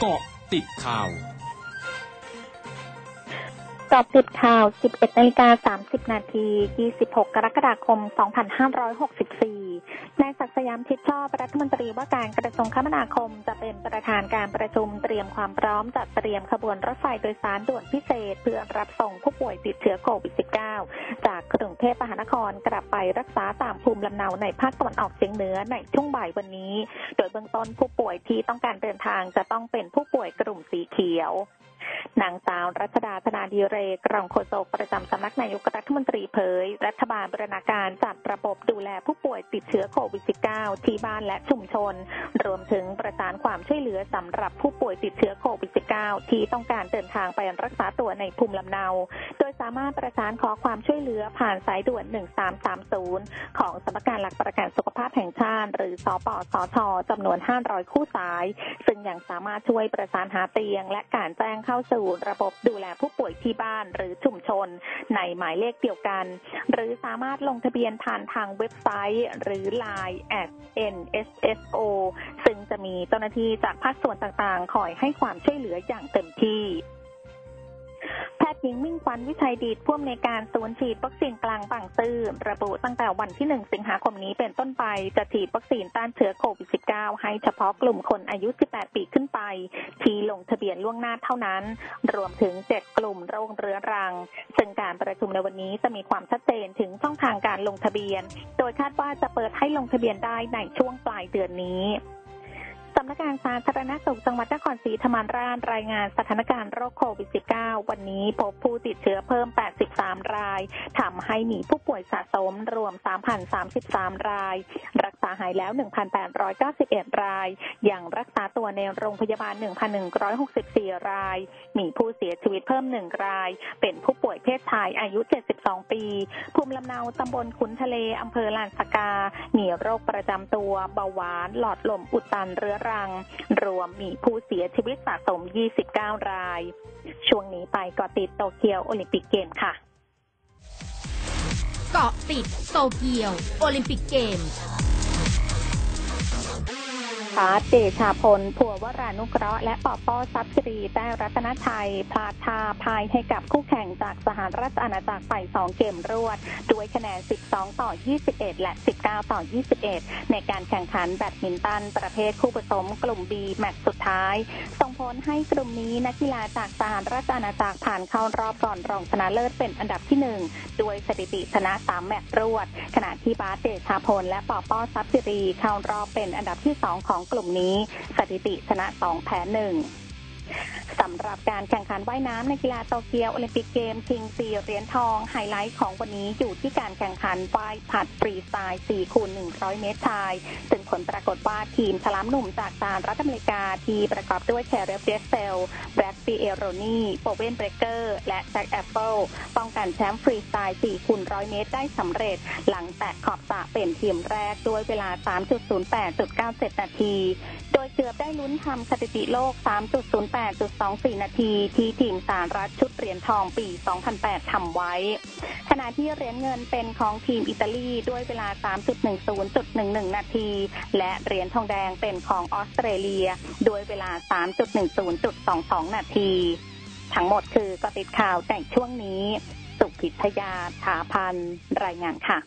เกาะติดข่าวกอบติดข่าว 11นาฬิกา30 นาที 26 กรกฎาคม 2564 นายศักสยามทิศชอบรัฐมนตรีว่าการกระทรวงคมนาคม จะเป็นประธานการประชุมเตรียมความพร้อมจัดเตรียมขบวนรถไฟโดยสารด่วนพิเศษ เพื่อรับส่งผู้ป่วยติดเชื้อโควิด -19 จากกรุงเทพมหานครกลับไปรักษาตามภูมิลำเนาในภาคตะวันออกเฉียงเหนือในช่วงบ่ายวันนี้ โดยเบื้องต้นผู้ป่วยที่ต้องการเดินทางจะต้องเป็นผู้ป่วยกลุ่มสีเขียว นางสาวรัชดาธนาดีเรกรองโฆษกประจำสำนักนายกรัฐมนตรีเผย รัฐบาลบรณาการจัดระบบดูแลผู้ป่วยติดเชื้อโควิด -19 ที่บ้านและชุมชน รวมถึงประสานความช่วยเหลือสำหรับผู้ป่วยติดเชื้อโควิด -19 ที่ต้องการเดินทางไปรักษาตัวในภูมิลำเนา โดยสามารถประสานขอความช่วยเหลือผ่านสายด่วน 1330 ของสำนักงานหลักประกันสุขภาพแห่งชาติ หรือสปสชจำนวน 500 คู่สาย ซึ่งยังสามารถช่วยประสานหาเตียง และการแจ้งเข้าสู่ระบบดูแลผู้ป่วยที่บ้านหรือชุมชน ในหมายเลขเดียวกัน หรือสามารถลงทะเบียนผ่านทางเว็บไซต์หรือ Line at NSSO ซึ่งจะมีเจ้าหน้าที่จากภาคส่วนต่างๆ คอยให้ความช่วยเหลืออย่างเต็มที่ หญิงมิ่งขวัญวิชัยดีดผู้อำนวยการศูนย์ฉีดวัคซีนกลางบางซื่อระบุตั้งแต่วันที่ 1 สิงหาคมนี้เป็นต้นไป จะฉีดวัคซีนต้านเชื้อโควิด -19 ให้เฉพาะกลุ่มคนอายุ 18 ปีขึ้นไป ที่ลงทะเบียนล่วงหน้าเท่านั้น รวมถึง 7 กลุ่มโรคเรื้อรัง ซึ่งการประชุมในวันนี้จะมีความชัดเจนถึงช่องทางการลงทะเบียน โดยคาดว่าจะเปิดให้ลงทะเบียนได้ในช่วงปลายเดือนนี้ นักงานสาธารณสุขจังหวัดนครศรีธรรมราชรายงานสถานการณ์โรคโควิด -19 วันนี้พบผู้ติดเชื้อเพิ่ม 83 รายทำให้มีผู้ป่วยสะสมรวม 3,033 ราย รักษาหายแล้ว 1,891 ราย ยังรักษาตัวในโรงพยาบาล 1,164 ราย มีผู้เสียชีวิตเพิ่ม 1 ราย เป็นผู้ป่วยเพศชายอายุ 72 ปี ภูมิลำเนาตำบลขุนทะเลอำเภอลานสกา มีโรคประจำตัวเบาหวาน หลอดลมอุดตันเรื้อรังรวมมีผู้เสียชีวิตสะสม 29 ราย ช่วงนี้ไปเกาะติดโตเกียวโอลิมปิกเกมค่ะ เกาะติดโตเกียวโอลิมปิกเกม พาเดชาพลผัววรานุเคราะห์และปอป้อทรัพย์สิริแต้รัตนชัยพลาดทาพายให้กับคู่แข่งจากสหรัฐอาณาจักรไป 2 เกมรวด ด้วยคะแนน 12 ต่อ 21 และ 19 ต่อ 21 ในการแข่งขันแบดมินตัน ประเภทคู่ผสมกลุ่ม B แมตช์สุดท้าย ส่งผลให้กลุ่มนี้นักกีฬาจากสหราชอาณาจักรผ่านเข้ารอบก่อนรองชนะเลิศเป็นอันดับที่ 1 ด้วยสถิติชนะ 3 แมตช์รวด ขณะที่บาสเดชาพลและปอป้อทรัพย์สิริเข้ารอบเป็นอันดับที่ 2 ของกลุ่มนี้ สถิติชนะ 2 แพ้ 1 สำหรับการแข่งขันว่ายน้ำในกีฬาโตเกียวโอลิมปิกเกมชิง4เหรียญทอง ไฮไลท์ของวันนี้อยู่ที่การแข่งขันว่ายผลัดฟรีสไตล์4คูณ100 เมตรชาย ซึ่งผลปรากฏว่าทีมฉลามหนุ่มจากสหรัฐอเมริกาที่ประกอบด้วยเคเล็บ เดรสเซล เบลก ปิเอโรนีโบเวนเบกเกอร์ และแซ็คแอปเปิลป้องกันแชมป์ฟรีสไตล์4คูณ100 เมตรได้สำเร็จ หลังแตะขอบสระเป็นทีมแรกด้วยเวลา 3.08.97 นาที โดยเกือบได้ลุ้นทำสถิติโลก3.08.24 นาทีที่ทีมสหรัฐชุดเหรียญทองปี 2008 ทำไว้ ขณะที่เหรียญเงินเป็นของทีมอิตาลีด้วยเวลา 3.10.11 นาที และเหรียญทองแดงเป็นของออสเตรเลียด้วยเวลา 3.10.22 นาที ทั้งหมดคือกติดข่าวแต่งช่วงนี้ สุพิทยาถาพันรายงานค่ะ